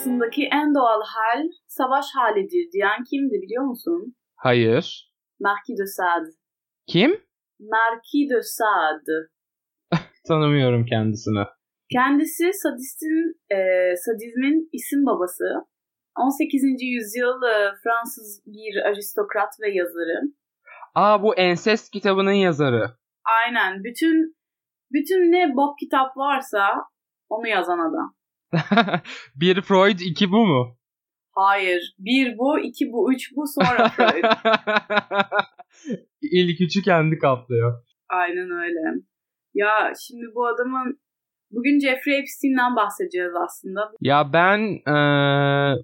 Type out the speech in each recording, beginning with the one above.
arasındaki en doğal hal savaş halidir diyen kimdi biliyor musun? Hayır. Marquis de Sade. Kim? Marquis de Sade. Tanımıyorum kendisini. Kendisi sadistin, e, sadizmin isim babası. 18. yüzyıl e, Fransız bir aristokrat ve yazarı. Aa bu Ensest kitabının yazarı. Aynen. Bütün bütün ne bok kitap varsa onu yazan adam. bir Freud, iki bu mu? Hayır. Bir bu, iki bu, üç bu, sonra Freud. İlk üçü kendi kaplıyor. Aynen öyle. Ya şimdi bu adamın bugün Jeffrey Epstein'den bahsedeceğiz aslında. Ya ben ee,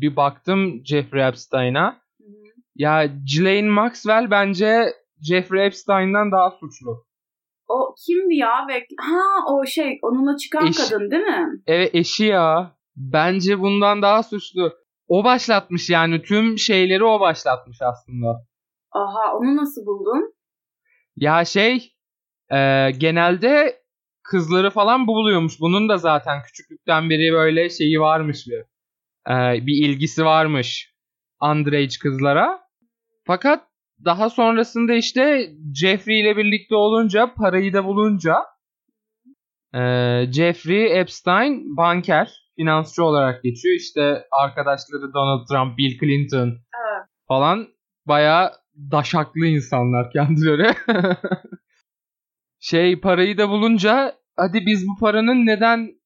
bir baktım Jeffrey Epstein'a. Ya Ghislaine Maxwell bence Jeffrey Epstein'dan daha suçlu. O kimdi ya? Ve ha o şey onunla çıkan Eş, kadın değil mi? Evet eşi ya. Bence bundan daha suçlu. O başlatmış yani tüm şeyleri o başlatmış aslında. Aha onu nasıl buldun? Ya şey e, genelde kızları falan buluyormuş. Bunun da zaten küçüklükten beri böyle şeyi varmış bir. E, bir ilgisi varmış underage kızlara. Fakat daha sonrasında işte Jeffrey ile birlikte olunca parayı da bulunca e, Jeffrey Epstein banker, finansçı olarak geçiyor. İşte arkadaşları Donald Trump, Bill Clinton evet. falan bayağı daşaklı insanlar kendileri. şey parayı da bulunca hadi biz bu paranın neden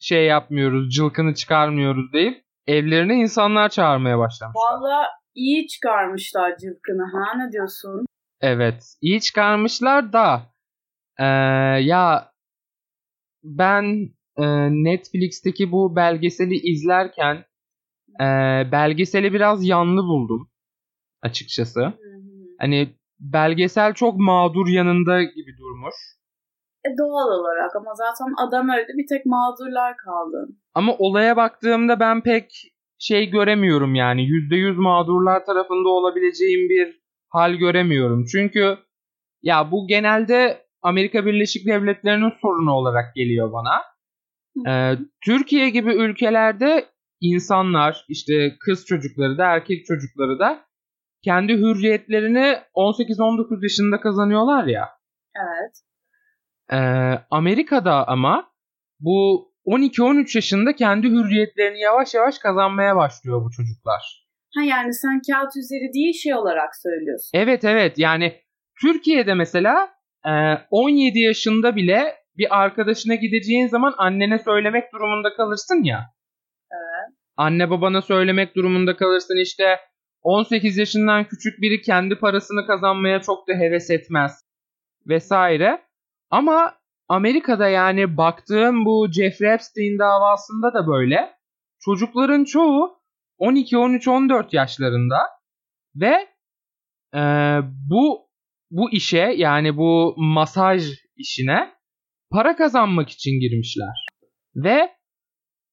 şey yapmıyoruz, cılkını çıkarmıyoruz deyip evlerine insanlar çağırmaya başlamışlar. Valla iyi çıkarmışlar cılkını ha ne diyorsun? Evet iyi çıkarmışlar da ee, ya ben e, Netflix'teki bu belgeseli izlerken e, belgeseli biraz yanlı buldum açıkçası. Hı hı. Hani belgesel çok mağdur yanında gibi durmuş. E doğal olarak ama zaten adam öldü bir tek mağdurlar kaldı. Ama olaya baktığımda ben pek şey göremiyorum yani %100 mağdurlar tarafında olabileceğim bir hal göremiyorum. Çünkü ya bu genelde Amerika Birleşik Devletleri'nin sorunu olarak geliyor bana. Ee, Türkiye gibi ülkelerde insanlar işte kız çocukları da erkek çocukları da kendi hürriyetlerini 18-19 yaşında kazanıyorlar ya. Evet. Ee, Amerika'da ama bu 12-13 yaşında kendi hürriyetlerini yavaş yavaş kazanmaya başlıyor bu çocuklar. Ha yani sen kağıt üzeri değil şey olarak söylüyorsun. Evet evet yani Türkiye'de mesela 17 e, yaşında bile bir arkadaşına gideceğin zaman annene söylemek durumunda kalırsın ya. Evet. Anne babana söylemek durumunda kalırsın işte 18 yaşından küçük biri kendi parasını kazanmaya çok da heves etmez vesaire. Ama Amerika'da yani baktığım bu Jeffrey Epstein davasında da böyle. Çocukların çoğu 12, 13, 14 yaşlarında ve e, bu bu işe yani bu masaj işine para kazanmak için girmişler. Ve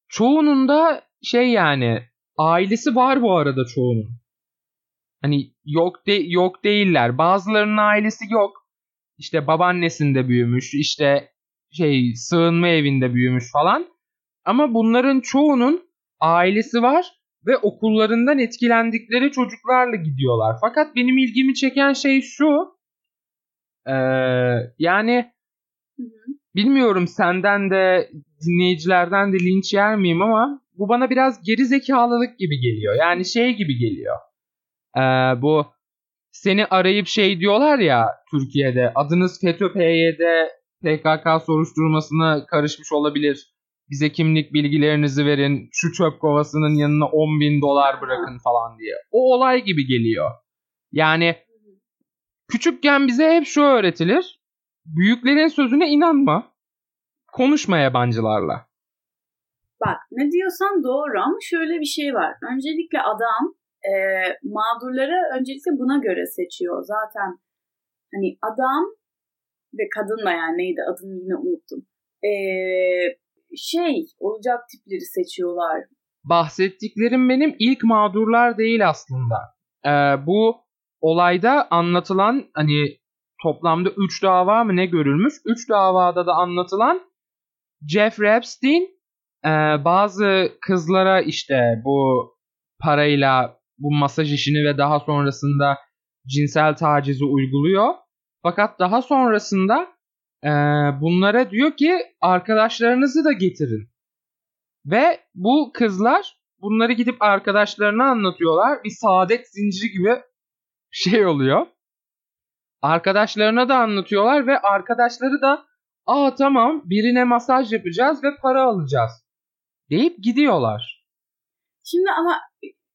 çoğunun da şey yani ailesi var bu arada çoğunun. Hani yok de yok değiller. Bazılarının ailesi yok işte babaannesinde büyümüş, işte şey sığınma evinde büyümüş falan. Ama bunların çoğunun ailesi var ve okullarından etkilendikleri çocuklarla gidiyorlar. Fakat benim ilgimi çeken şey şu. Ee, yani bilmiyorum senden de dinleyicilerden de linç yer miyim ama bu bana biraz geri zekalılık gibi geliyor. Yani şey gibi geliyor. Ee, bu seni arayıp şey diyorlar ya Türkiye'de adınız FETÖ PYD PKK soruşturmasına karışmış olabilir. Bize kimlik bilgilerinizi verin. Şu çöp kovasının yanına 10 bin dolar bırakın falan diye. O olay gibi geliyor. Yani küçükken bize hep şu öğretilir. Büyüklerin sözüne inanma. Konuşma yabancılarla. Bak ne diyorsan doğru ama şöyle bir şey var. Öncelikle adam e, mağdurları öncelikle buna göre seçiyor. Zaten hani adam ve kadın da yani neydi adını yine unuttum. E, şey olacak tipleri seçiyorlar. Bahsettiklerim benim ilk mağdurlar değil aslında. Ee, bu olayda anlatılan hani toplamda 3 dava mı ne görülmüş? 3 davada da anlatılan Jeff Epstein, e, bazı kızlara işte bu parayla bu masaj işini ve daha sonrasında cinsel tacizi uyguluyor. Fakat daha sonrasında e, bunlara diyor ki arkadaşlarınızı da getirin. Ve bu kızlar bunları gidip arkadaşlarına anlatıyorlar. Bir saadet zinciri gibi şey oluyor. Arkadaşlarına da anlatıyorlar ve arkadaşları da aa tamam birine masaj yapacağız ve para alacağız deyip gidiyorlar. Şimdi ama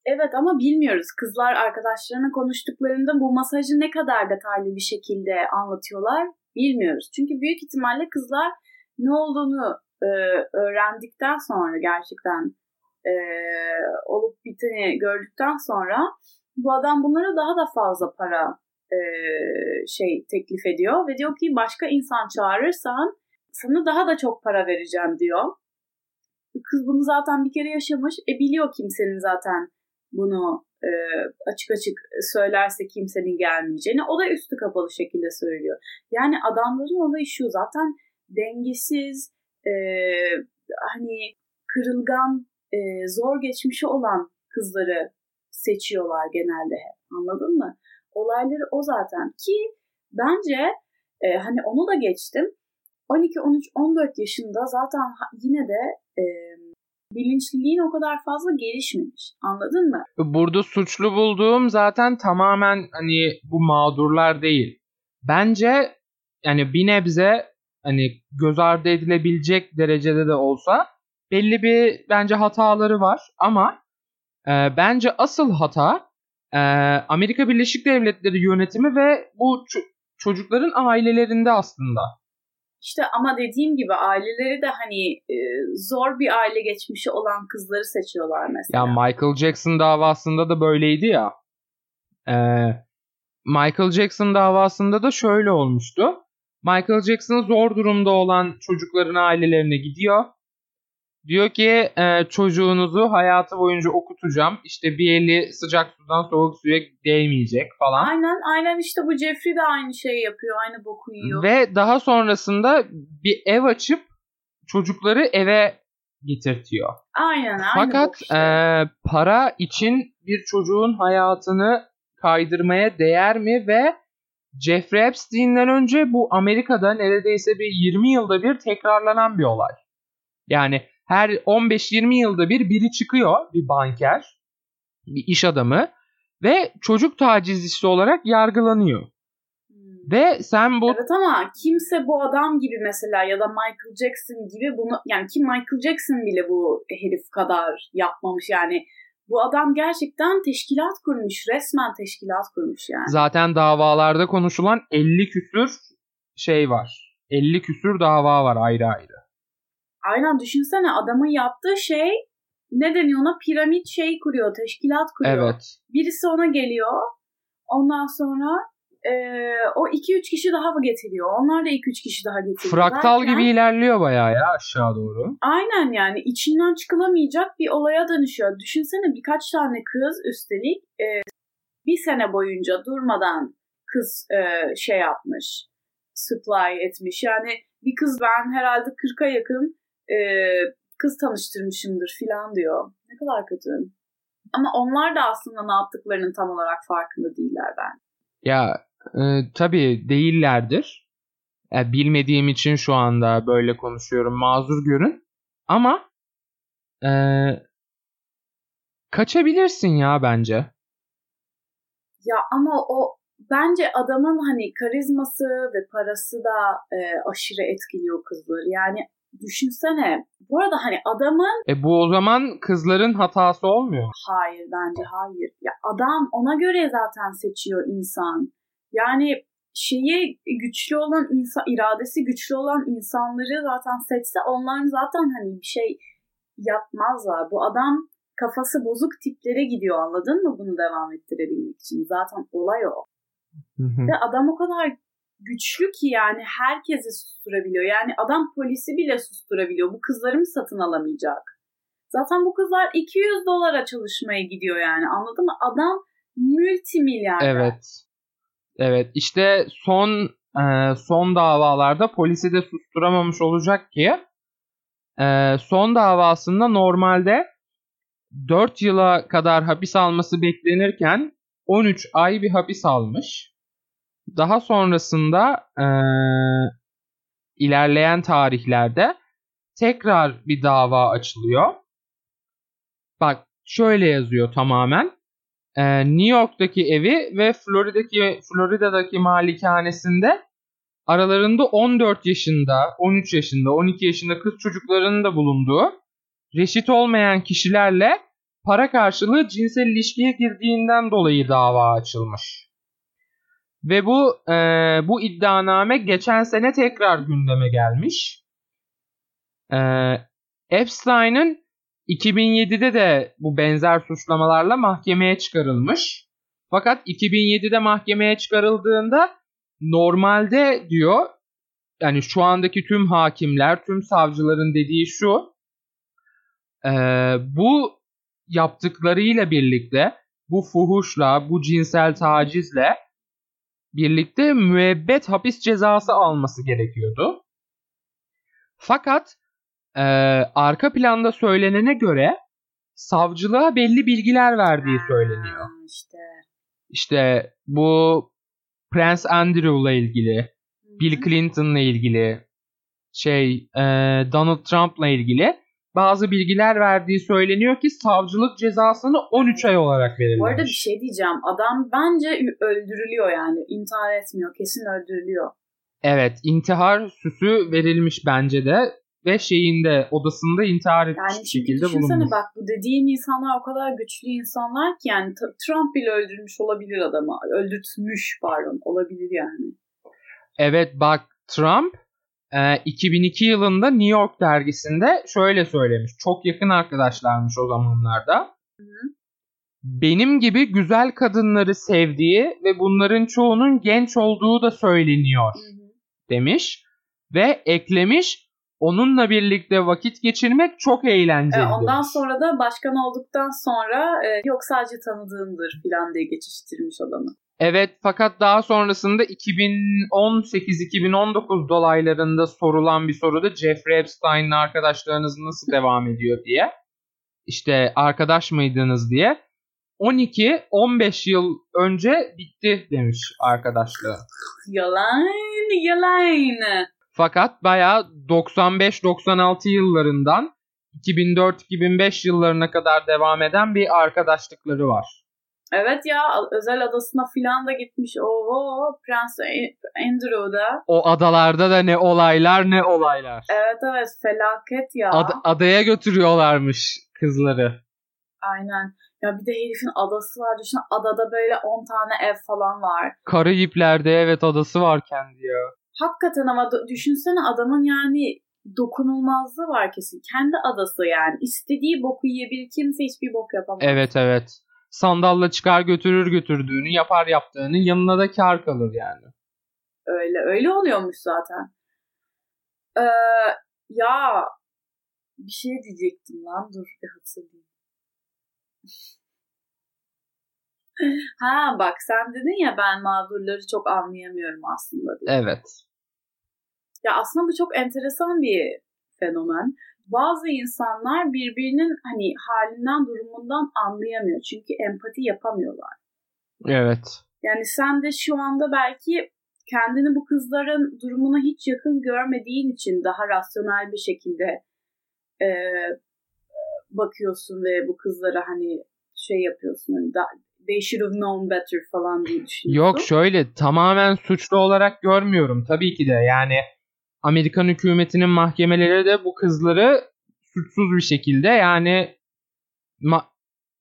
evet ama bilmiyoruz. Kızlar arkadaşlarına konuştuklarında bu masajı ne kadar detaylı bir şekilde anlatıyorlar bilmiyoruz. Çünkü büyük ihtimalle kızlar ne olduğunu e, öğrendikten sonra gerçekten e, olup biteni gördükten sonra bu adam bunlara daha da fazla para e, şey teklif ediyor ve diyor ki başka insan çağırırsan sana daha da çok para vereceğim diyor. Kız bunu zaten bir kere yaşamış. E biliyor kimsenin zaten bunu e, açık açık söylerse kimsenin gelmeyeceğini. O da üstü kapalı şekilde söylüyor. Yani adamların olayı şu zaten dengesiz, e, hani kırılgan, e, zor geçmişi olan kızları seçiyorlar genelde hep. Anladın mı? Olayları o zaten ki bence e, hani onu da geçtim. 12, 13, 14 yaşında zaten yine de e, bilinçliliğin o kadar fazla gelişmemiş. Anladın mı? Burada suçlu bulduğum zaten tamamen hani bu mağdurlar değil. Bence yani bir nebze hani göz ardı edilebilecek derecede de olsa belli bir bence hataları var ama e, bence asıl hata e, Amerika Birleşik Devletleri yönetimi ve bu çocukların ailelerinde aslında. İşte ama dediğim gibi aileleri de hani e, zor bir aile geçmişi olan kızları seçiyorlar mesela. Ya Michael Jackson davasında da böyleydi ya. Ee, Michael Jackson davasında da şöyle olmuştu. Michael Jackson zor durumda olan çocukların ailelerine gidiyor. Diyor ki e, çocuğunuzu hayatı boyunca okutacağım. İşte bir eli sıcak sudan soğuk suya değmeyecek falan. Aynen aynen işte bu Jeffrey de aynı şeyi yapıyor. Aynı boku yiyor. Ve daha sonrasında bir ev açıp çocukları eve getirtiyor. Aynen aynı Fakat işte. e, para için bir çocuğun hayatını kaydırmaya değer mi ve Jeffrey Epstein'den önce bu Amerika'da neredeyse bir 20 yılda bir tekrarlanan bir olay. Yani her 15-20 yılda bir biri çıkıyor bir banker, bir iş adamı ve çocuk tacizcisi olarak yargılanıyor. Hmm. Ve sen bu Evet ama kimse bu adam gibi mesela ya da Michael Jackson gibi bunu yani kim Michael Jackson bile bu herif kadar yapmamış yani bu adam gerçekten teşkilat kurmuş resmen teşkilat kurmuş yani. zaten davalarda konuşulan 50 küsür şey var. 50 küsür dava var ayrı ayrı. Aynen düşünsene adamın yaptığı şey ne deniyor ona piramit şey kuruyor teşkilat kuruyor. Evet. Birisi ona geliyor ondan sonra e, o 2-3 kişi daha getiriyor. Onlar da 2-3 kişi daha getiriyor. Fraktal Derken- gibi ilerliyor bayağı ya aşağı doğru. Aynen yani içinden çıkılamayacak bir olaya dönüşüyor. Düşünsene birkaç tane kız üstelik e, bir sene boyunca durmadan kız e, şey yapmış, supply etmiş. Yani bir kız ben herhalde 40'a yakın e, kız tanıştırmışımdır filan diyor. Ne kadar kötü. Ama onlar da aslında ne yaptıklarının tam olarak farkında değiller ben. Ya e, tabii değillerdir. E, bilmediğim için şu anda böyle konuşuyorum. Mazur görün. Ama e, kaçabilirsin ya bence. Ya ama o bence adamın hani karizması ve parası da e, aşırı etkiliyor kızları. Yani düşünsene. Bu arada hani adamın E bu o zaman kızların hatası olmuyor. hayır bence hayır. Ya adam ona göre zaten seçiyor insan. Yani şeyi güçlü olan insan, iradesi güçlü olan insanları zaten seçse onlar zaten hani bir şey yapmazlar. Bu adam kafası bozuk tiplere gidiyor anladın mı bunu devam ettirebilmek için. Zaten olay o. Hı hı. Ve adam o kadar güçlü ki yani herkesi susturabiliyor. Yani adam polisi bile susturabiliyor. Bu kızları mı satın alamayacak? Zaten bu kızlar 200 dolara çalışmaya gidiyor yani anladın mı? Adam multimilyarder. Evet. Evet işte son e, son davalarda polisi de susturamamış olacak ki e, son davasında normalde 4 yıla kadar hapis alması beklenirken 13 ay bir hapis almış. Daha sonrasında e, ilerleyen tarihlerde tekrar bir dava açılıyor. Bak şöyle yazıyor tamamen. Ee, New York'taki evi ve Florida'daki Florida'daki malikanesinde aralarında 14 yaşında, 13 yaşında, 12 yaşında kız çocuklarının da bulunduğu reşit olmayan kişilerle para karşılığı cinsel ilişkiye girdiğinden dolayı dava açılmış. Ve bu e, bu iddianame geçen sene tekrar gündeme gelmiş. E, Epstein'ın 2007'de de bu benzer suçlamalarla mahkemeye çıkarılmış. Fakat 2007'de mahkemeye çıkarıldığında normalde diyor yani şu andaki tüm hakimler, tüm savcıların dediği şu e, bu yaptıklarıyla birlikte bu fuhuşla, bu cinsel tacizle birlikte müebbet hapis cezası alması gerekiyordu. Fakat e, arka planda söylenene göre savcılığa belli bilgiler verdiği söyleniyor. İşte. İşte bu Prince Andrew'la ilgili, Bill Clinton'la ilgili, şey e, Donald Trump'la ilgili bazı bilgiler verdiği söyleniyor ki savcılık cezasını 13 ay olarak belirlemiş. Bu arada bir şey diyeceğim. Adam bence öldürülüyor yani. İntihar etmiyor. Kesin öldürülüyor. Evet. intihar süsü verilmiş bence de ve şeyinde odasında intihar etmiş yani şekilde bulunmuş. bak bu dediğin insanlar o kadar güçlü insanlar ki yani Trump bile öldürmüş olabilir adamı. Öldürtmüş pardon olabilir yani. Evet bak Trump 2002 yılında New York dergisinde şöyle söylemiş. Çok yakın arkadaşlarmış o zamanlarda. Hı hı. Benim gibi güzel kadınları sevdiği ve bunların çoğunun genç olduğu da söyleniyor hı hı. demiş. Ve eklemiş onunla birlikte vakit geçirmek çok eğlenceli. E, ondan sonra da başkan olduktan sonra e, yok sadece tanıdığımdır filan diye geçiştirmiş adamı. Evet fakat daha sonrasında 2018-2019 dolaylarında sorulan bir soruda Jeffrey Epstein'le arkadaşlarınız nasıl devam ediyor diye. İşte arkadaş mıydınız diye. 12-15 yıl önce bitti demiş arkadaşlığı. Yalan, yalan. Fakat bayağı 95-96 yıllarından 2004-2005 yıllarına kadar devam eden bir arkadaşlıkları var. Evet ya özel adasına filan da gitmiş. Oho Prens Andrew'da. O adalarda da ne olaylar ne olaylar. Evet evet felaket ya. Ad- adaya götürüyorlarmış kızları. Aynen. Ya bir de herifin adası var. Düşün adada böyle 10 tane ev falan var. Karayipler'de evet adası var kendi ya. Hakikaten ama düşünsene adamın yani dokunulmazlığı var kesin. Kendi adası yani. istediği boku yiyebilir. Kimse hiçbir bok yapamaz. Evet evet sandalla çıkar götürür götürdüğünü yapar yaptığını yanına da kar kalır yani. Öyle öyle oluyormuş zaten. Ee, ya bir şey diyecektim lan dur bir hatırlayayım. ha bak sen dedin ya ben mağdurları çok anlayamıyorum aslında diye. Evet. Ya aslında bu çok enteresan bir fenomen bazı insanlar birbirinin hani halinden durumundan anlayamıyor. Çünkü empati yapamıyorlar. Evet. Yani sen de şu anda belki kendini bu kızların durumuna hiç yakın görmediğin için daha rasyonel bir şekilde e, bakıyorsun ve bu kızlara hani şey yapıyorsun. Hani da, they should have known better falan diye düşünüyorsun. Yok şöyle tamamen suçlu olarak görmüyorum tabii ki de yani Amerikan hükümetinin mahkemeleri de bu kızları suçsuz bir şekilde yani ma-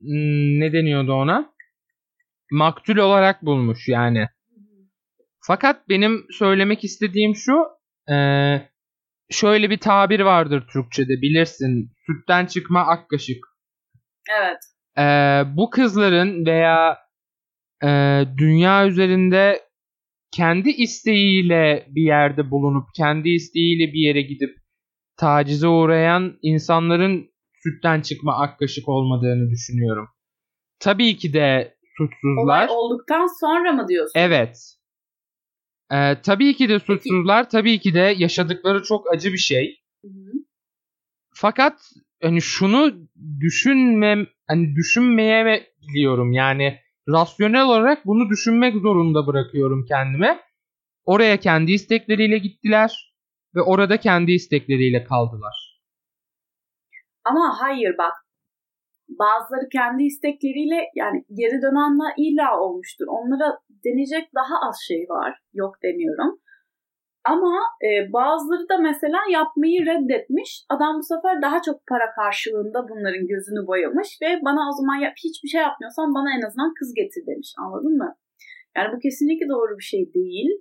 hmm, ne deniyordu ona? Maktul olarak bulmuş yani. Fakat benim söylemek istediğim şu e, şöyle bir tabir vardır Türkçe'de bilirsin. Sütten çıkma ak kaşık. Evet. E, bu kızların veya e, dünya üzerinde kendi isteğiyle bir yerde bulunup kendi isteğiyle bir yere gidip tacize uğrayan insanların sütten çıkma ak kaşık olmadığını düşünüyorum. Tabii ki de suçsuzlar. Olay olduktan sonra mı diyorsun? Evet. Ee, tabii ki de suçsuzlar. Peki. Tabii ki de yaşadıkları çok acı bir şey. Hı hı. fakat hani şunu düşünmem hani düşünmeye biliyorum yani rasyonel olarak bunu düşünmek zorunda bırakıyorum kendime. Oraya kendi istekleriyle gittiler ve orada kendi istekleriyle kaldılar. Ama hayır bak bazıları kendi istekleriyle yani geri dönenler illa olmuştur. Onlara denecek daha az şey var. Yok demiyorum. Ama e, bazıları da mesela yapmayı reddetmiş. Adam bu sefer daha çok para karşılığında bunların gözünü boyamış ve bana o zaman yap, hiçbir şey yapmıyorsan bana en azından kız getir demiş. Anladın mı? Yani bu kesinlikle doğru bir şey değil.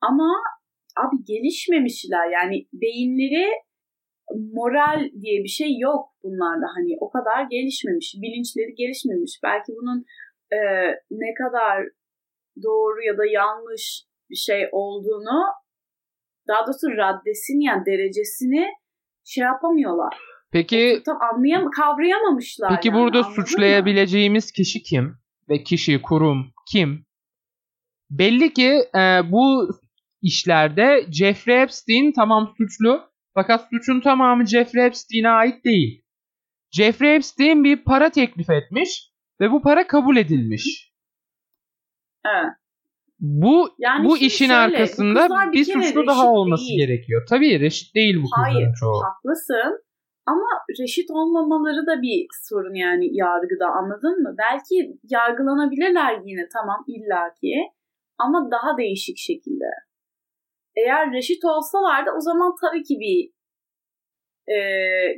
Ama abi gelişmemişler. Yani beyinleri moral diye bir şey yok bunlarda. Hani o kadar gelişmemiş. Bilinçleri gelişmemiş. Belki bunun e, ne kadar doğru ya da yanlış bir şey olduğunu daha doğrusu raddesini yani derecesini şey yapamıyorlar. Peki tam anlayam kavrayamamışlar. Peki yani, burada suçlayabileceğimiz mı? kişi kim? Ve kişi, kurum kim? Belli ki e, bu işlerde Jeffrey Epstein tamam suçlu fakat suçun tamamı Jeffrey Epstein'e ait değil. Jeffrey Epstein bir para teklif etmiş ve bu para kabul edilmiş. Evet. Bu yani bu işin şöyle, arkasında bu bir suçlu daha olması değil. gerekiyor. Tabii reşit değil bu kızların Hayır, çoğu. haklısın. Ama reşit olmamaları da bir sorun yani yargıda anladın mı? Belki yargılanabilirler yine tamam illaki ama daha değişik şekilde. Eğer reşit olsalardı o zaman tabii ki bir e,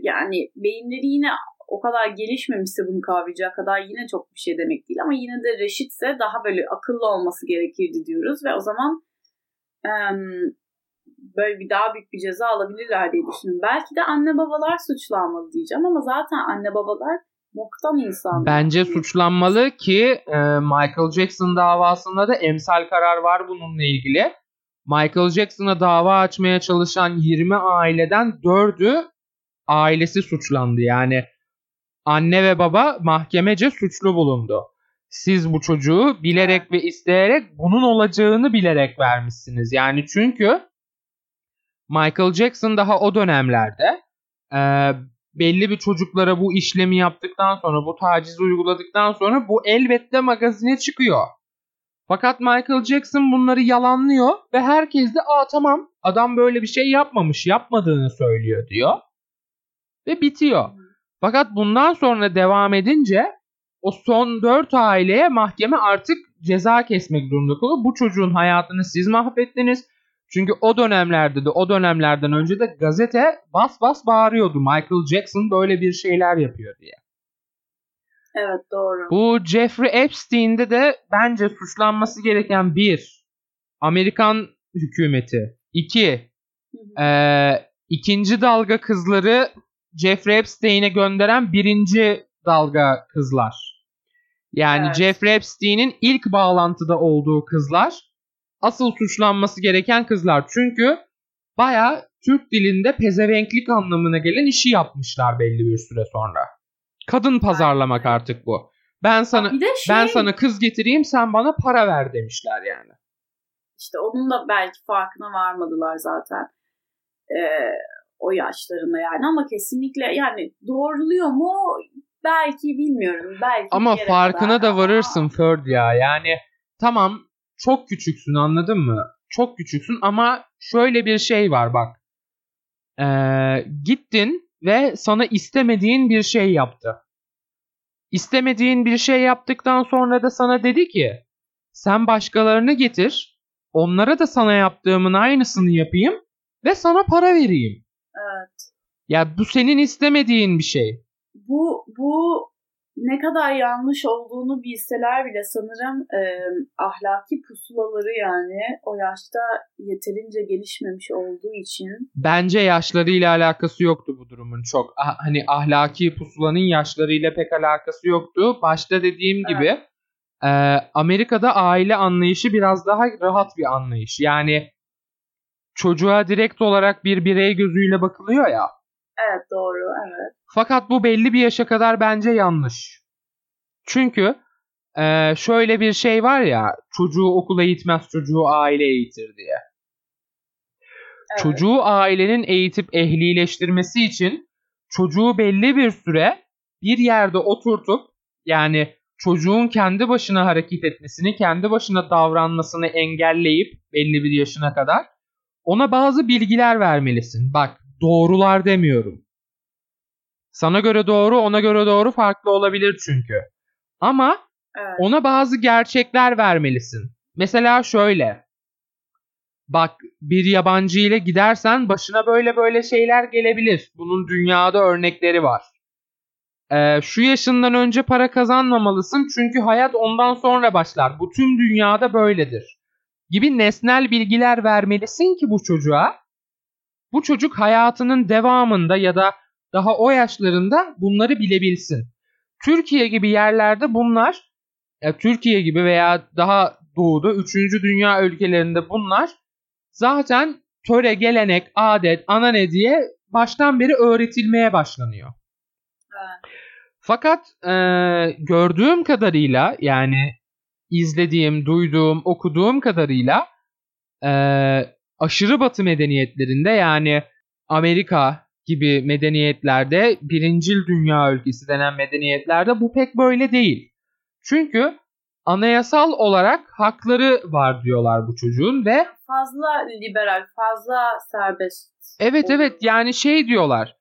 yani beyinleri yine o kadar gelişmemişse bunu kavrayacak kadar yine çok bir şey demek değil ama yine de reşitse daha böyle akıllı olması gerekirdi diyoruz ve o zaman e, böyle bir daha büyük bir ceza alabilirler diye düşünüyorum. Belki de anne babalar suçlanmalı diyeceğim ama zaten anne babalar moktan insan. Bence suçlanmalı ki e, Michael Jackson davasında da emsal karar var bununla ilgili. Michael Jackson'a dava açmaya çalışan 20 aileden 4'ü ailesi suçlandı. Yani anne ve baba mahkemece suçlu bulundu. Siz bu çocuğu bilerek ve isteyerek bunun olacağını bilerek vermişsiniz. Yani çünkü Michael Jackson daha o dönemlerde e, belli bir çocuklara bu işlemi yaptıktan sonra, bu tacizi uyguladıktan sonra bu elbette magazine çıkıyor. Fakat Michael Jackson bunları yalanlıyor ve herkes de aa tamam adam böyle bir şey yapmamış, yapmadığını söylüyor diyor. Ve bitiyor. Fakat bundan sonra devam edince o son 4 aileye mahkeme artık ceza kesmek durumunda kalıyor. Bu çocuğun hayatını siz mahvettiniz. Çünkü o dönemlerde de o dönemlerden önce de gazete bas bas bağırıyordu. Michael Jackson böyle bir şeyler yapıyor diye. Evet doğru. Bu Jeffrey Epstein'de de bence suçlanması gereken bir Amerikan hükümeti. iki e, ikinci dalga kızları Jeffrey Epstein'e gönderen birinci dalga kızlar. Yani evet. Jeffrey Epstein'in ilk bağlantıda olduğu kızlar asıl suçlanması gereken kızlar. Çünkü baya Türk dilinde pezevenklik anlamına gelen işi yapmışlar belli bir süre sonra. Kadın pazarlamak artık bu. Ben sana şey... ben sana kız getireyim sen bana para ver demişler yani. İşte onun da belki farkına varmadılar zaten. Ee, o yaşlarında yani ama kesinlikle yani doğruluyor mu belki bilmiyorum. Belki ama farkına da varırsın ama... Ferd ya. Yani tamam çok küçüksün anladın mı? Çok küçüksün ama şöyle bir şey var bak. Ee, gittin ve sana istemediğin bir şey yaptı. İstemediğin bir şey yaptıktan sonra da sana dedi ki sen başkalarını getir onlara da sana yaptığımın aynısını yapayım ve sana para vereyim. Evet. Ya bu senin istemediğin bir şey. Bu bu ne kadar yanlış olduğunu bilseler bile sanırım e, ahlaki pusulaları yani o yaşta yeterince gelişmemiş olduğu için. Bence yaşlarıyla alakası yoktu bu durumun çok. Ah, hani ahlaki pusulanın yaşlarıyla pek alakası yoktu. Başta dediğim evet. gibi e, Amerika'da aile anlayışı biraz daha rahat bir anlayış. Yani çocuğa direkt olarak bir birey gözüyle bakılıyor ya. Evet doğru evet. Fakat bu belli bir yaşa kadar bence yanlış. Çünkü e, şöyle bir şey var ya çocuğu okula eğitmez çocuğu aile eğitir diye. Evet. Çocuğu ailenin eğitip ehlileştirmesi için çocuğu belli bir süre bir yerde oturtup yani çocuğun kendi başına hareket etmesini, kendi başına davranmasını engelleyip belli bir yaşına kadar ona bazı bilgiler vermelisin. Bak doğrular demiyorum. Sana göre doğru, ona göre doğru farklı olabilir çünkü. Ama Evet. ona bazı gerçekler vermelisin. Mesela şöyle. Bak bir yabancı ile gidersen başına böyle böyle şeyler gelebilir. Bunun dünyada örnekleri var. Ee, şu yaşından önce para kazanmamalısın çünkü hayat ondan sonra başlar. Bu tüm dünyada böyledir. Gibi nesnel bilgiler vermelisin ki bu çocuğa. Bu çocuk hayatının devamında ya da daha o yaşlarında bunları bilebilsin. Türkiye gibi yerlerde bunlar ya Türkiye gibi veya daha doğuda 3. dünya ülkelerinde bunlar zaten töre, gelenek, adet, anane diye baştan beri öğretilmeye başlanıyor. Evet. Fakat e, gördüğüm kadarıyla yani izlediğim, duyduğum, okuduğum kadarıyla e, aşırı batı medeniyetlerinde yani Amerika gibi medeniyetlerde birincil dünya ülkesi denen medeniyetlerde bu pek böyle değil. Çünkü anayasal olarak hakları var diyorlar bu çocuğun ve Fazla liberal, fazla serbest. evet evet yani şey diyorlar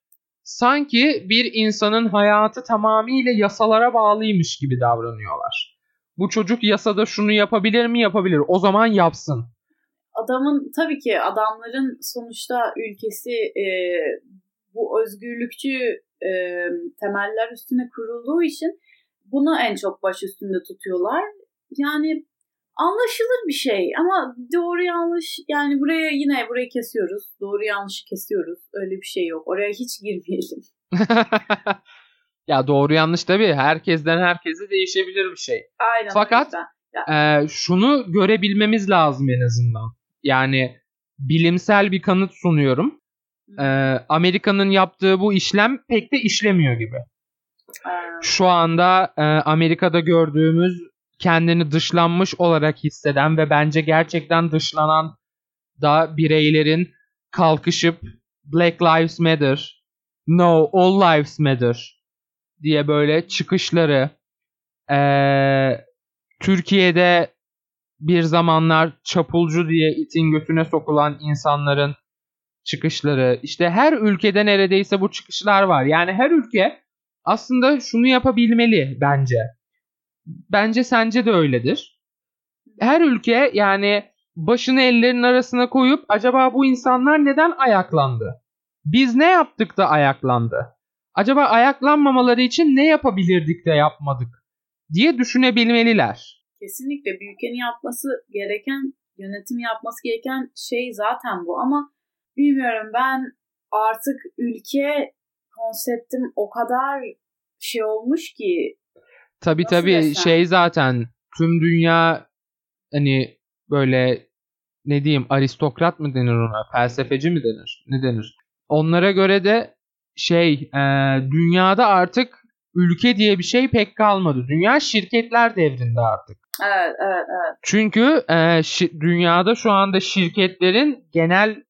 sanki bir insanın hayatı tamamıyla yasalara bağlıymış gibi davranıyorlar. Bu çocuk yasada şunu yapabilir mi? Yapabilir. O zaman yapsın. Adamın tabii ki adamların sonuçta ülkesi e, bu özgürlükçü e, temeller üstüne kurulduğu için bunu en çok baş üstünde tutuyorlar. Yani anlaşılır bir şey ama doğru yanlış yani buraya yine burayı kesiyoruz. Doğru yanlışı kesiyoruz. Öyle bir şey yok. Oraya hiç girmeyelim. ya doğru yanlış tabii. Herkesten herkese değişebilir bir şey. Aynen. Fakat-. Ee, şunu görebilmemiz lazım en azından. Yani bilimsel bir kanıt sunuyorum. Ee, Amerika'nın yaptığı bu işlem pek de işlemiyor gibi. Ee, Şu anda e, Amerika'da gördüğümüz kendini dışlanmış olarak hisseden ve bence gerçekten dışlanan da bireylerin kalkışıp Black Lives Matter, No All Lives Matter diye böyle çıkışları ee, Türkiye'de bir zamanlar çapulcu diye itin götüne sokulan insanların çıkışları işte her ülkede neredeyse bu çıkışlar var. Yani her ülke aslında şunu yapabilmeli bence. Bence sence de öyledir. Her ülke yani başını ellerinin arasına koyup acaba bu insanlar neden ayaklandı? Biz ne yaptık da ayaklandı? Acaba ayaklanmamaları için ne yapabilirdik de yapmadık diye düşünebilmeliler. Kesinlikle bir ülkenin yapması gereken, yönetim yapması gereken şey zaten bu ama bilmiyorum ben artık ülke konseptim o kadar şey olmuş ki Tabi tabi desem? şey zaten tüm dünya hani böyle ne diyeyim aristokrat mı denir ona felsefeci mi denir ne denir onlara göre de şey e, dünyada artık ülke diye bir şey pek kalmadı. Dünya şirketler devrinde artık. Evet evet evet. Çünkü e, şi- dünyada şu anda şirketlerin genel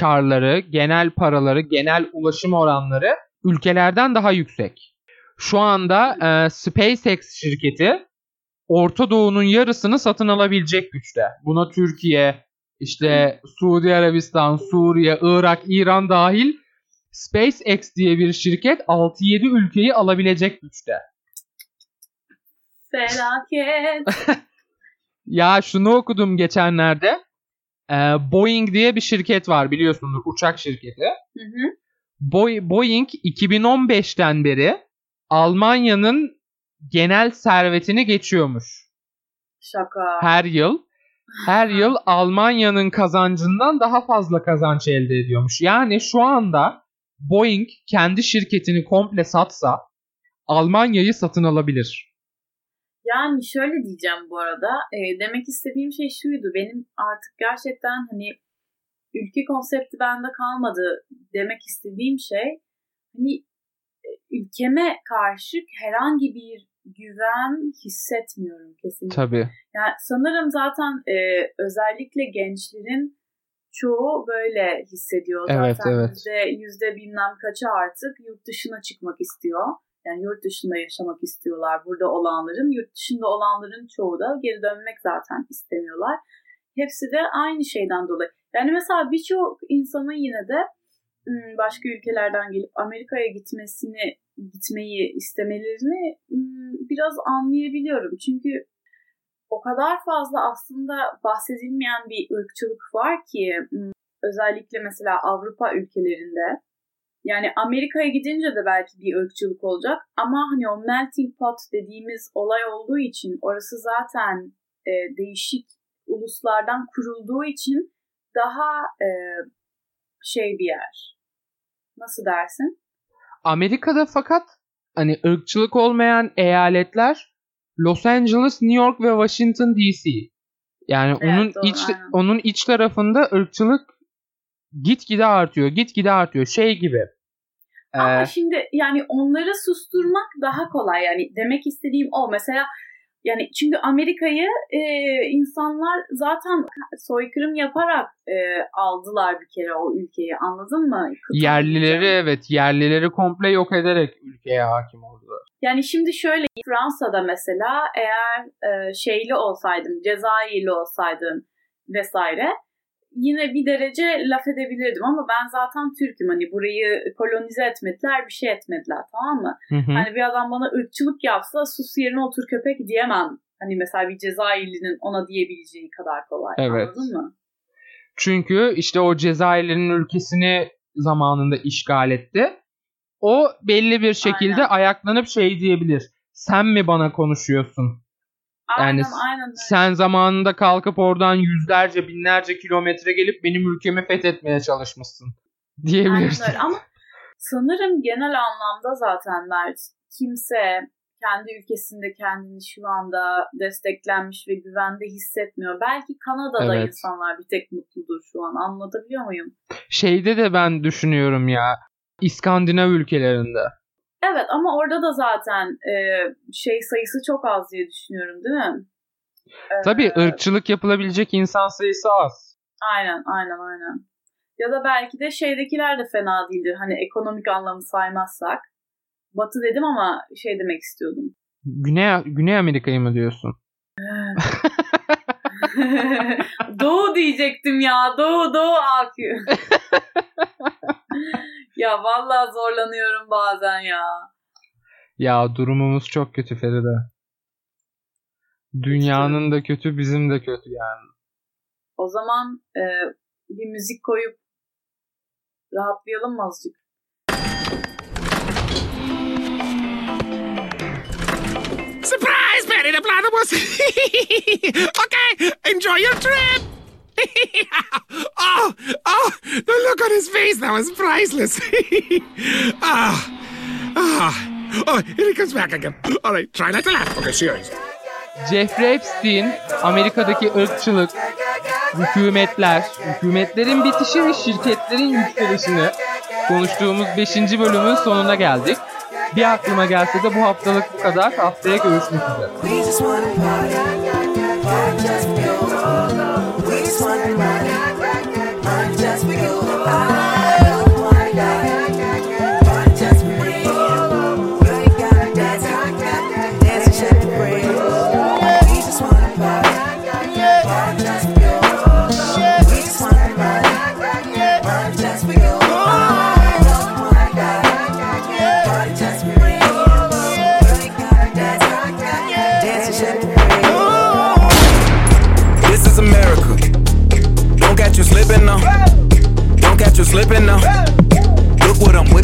karları genel paraları genel ulaşım oranları ülkelerden daha yüksek. Şu anda e, SpaceX şirketi Orta Doğu'nun yarısını satın alabilecek güçte. Buna Türkiye, işte Suudi Arabistan, Suriye, Irak, İran dahil SpaceX diye bir şirket 6-7 ülkeyi alabilecek güçte. felaket Ya şunu okudum geçenlerde. E, Boeing diye bir şirket var biliyorsundur uçak şirketi. Hı hı. Boy- Boeing 2015'ten beri Almanya'nın genel servetini geçiyormuş. şaka Her yıl. Her yıl Almanya'nın kazancından daha fazla kazanç elde ediyormuş. Yani şu anda Boeing kendi şirketini komple satsa Almanya'yı satın alabilir. Yani şöyle diyeceğim bu arada. e, demek istediğim şey şuydu. Benim artık gerçekten hani ülke konsepti bende kalmadı demek istediğim şey hani e, ülkeme karşı herhangi bir güven hissetmiyorum kesinlikle. Tabii. Yani sanırım zaten e, özellikle gençlerin çoğu böyle hissediyor. Zaten evet. Yüzde, yüzde bilmem kaçı artık yurt dışına çıkmak istiyor. Yani yurt dışında yaşamak istiyorlar burada olanların. Yurt dışında olanların çoğu da geri dönmek zaten istemiyorlar. Hepsi de aynı şeyden dolayı. Yani mesela birçok insanın yine de başka ülkelerden gelip Amerika'ya gitmesini, gitmeyi istemelerini biraz anlayabiliyorum. Çünkü o kadar fazla aslında bahsedilmeyen bir ırkçılık var ki özellikle mesela Avrupa ülkelerinde yani Amerika'ya gidince de belki bir ırkçılık olacak ama hani o melting pot dediğimiz olay olduğu için orası zaten e, değişik uluslardan kurulduğu için daha e, şey bir yer. Nasıl dersin? Amerika'da fakat hani ırkçılık olmayan eyaletler Los Angeles, New York ve Washington DC. Yani Evet, onun doğru, iç aynen. onun iç tarafında ırkçılık gitgide artıyor. Gitgide artıyor. Şey gibi. Ama Ee, şimdi yani onları susturmak daha kolay. Yani demek istediğim o. Mesela yani çünkü Amerika'yı e, insanlar zaten soykırım yaparak e, aldılar bir kere o ülkeyi. Anladın mı? Kıta yerlileri diyeceğim. evet yerlileri komple yok ederek ülkeye hakim oldular. Yani şimdi şöyle Fransa'da mesela eğer e, şeyli olsaydım, Cezayirli olsaydım vesaire yine bir derece laf edebilirdim ama ben zaten Türk'üm. Hani burayı kolonize etmediler, bir şey etmediler tamam mı? Hı hı. Hani bir adam bana ırkçılık yapsa sus yerine otur köpek diyemem. Hani mesela bir Cezayirli'nin ona diyebileceği kadar kolay. Evet. Anladın mı? Çünkü işte o Cezayirlerin ülkesini zamanında işgal etti. O belli bir şekilde Aynen. ayaklanıp şey diyebilir. Sen mi bana konuşuyorsun? Aynen Yani aynen. öyle. Sen zamanında kalkıp oradan yüzlerce binlerce kilometre gelip benim ülkemi fethetmeye çalışmışsın. Aynen Diyebilirsin. öyle. Ama sanırım genel anlamda zaten Mert kimse kendi ülkesinde kendini şu anda desteklenmiş ve güvende hissetmiyor. Belki Kanada'da Evet. insanlar bir tek mutludur şu an. Anlatabiliyor muyum? Şeyde de ben düşünüyorum ya. İskandinav ülkelerinde. Evet ama orada da zaten e, şey sayısı çok az diye düşünüyorum değil mi? E, Tabii ırkçılık yapılabilecek insan sayısı az. Aynen aynen aynen. Ya da belki de şeydekiler de fena değildir. Hani ekonomik anlamı saymazsak. Batı dedim ama şey demek istiyordum. Güney, Güney Amerika'yı mı diyorsun? doğu diyecektim ya. Doğu doğu AQ. ya vallahi zorlanıyorum bazen ya. Ya durumumuz çok kötü Feride. Dünyanın da kötü, bizim de kötü yani. O zaman e, bir müzik koyup rahatlayalım mı azıcık? Surprise, Patty the Platypus! okay, enjoy your trip! Oh, oh, the look on his face now is priceless. ah, ah, oh, here he comes back again. All right, try not to laugh. Okay, serious. Jeffrey Epstein, Amerika'daki ırkçılık, hükümetler, hükümetlerin bitişi ve şirketlerin yükselişini konuştuğumuz 5. bölümün sonuna geldik. Bir aklıma gelse de bu haftalık bu kadar. Haftaya görüşmek üzere. Bye.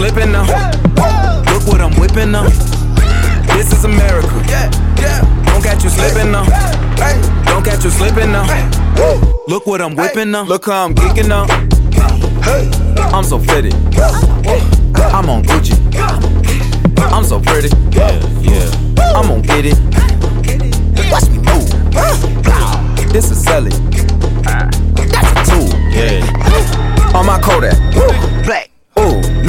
slipping now. Look what I'm whipping up. This is America. Don't catch you slipping now. Don't catch you slipping now. Look what I'm whipping up. Look how I'm geeking up. I'm so fitted. I'm on Gucci. I'm so pretty. Yeah, yeah. I'm on get it. Watch me move. This is selling. That's a tool. Yeah. On my Kodak. Black.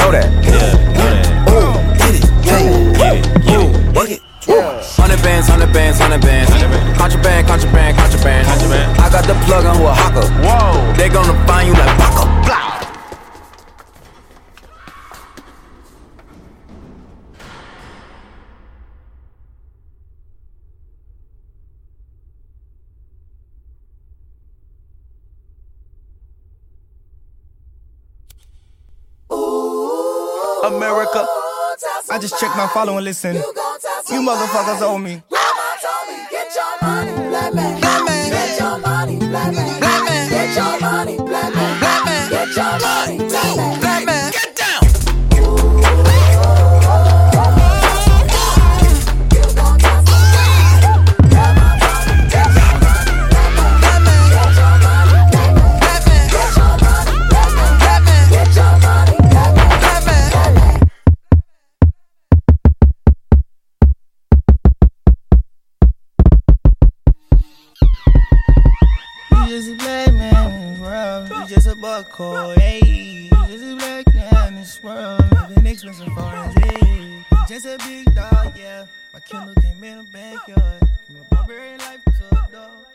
Know that. Yeah, Ooh, get it. Hey. Ooh, work it. Hundred bands, hundred bands, hundred bands. Contraband, contraband, contraband. I got the plug on who a hawker. Whoa. They gonna find you like Baka. Just checked my follow and listen. You motherfuckers owe me. Get your money, black man. Black man. Get your money, black man. Living expensive foreign, hey. Just a big dog, yeah. My Kindle came in the backyard. From a barbarian life to a dog.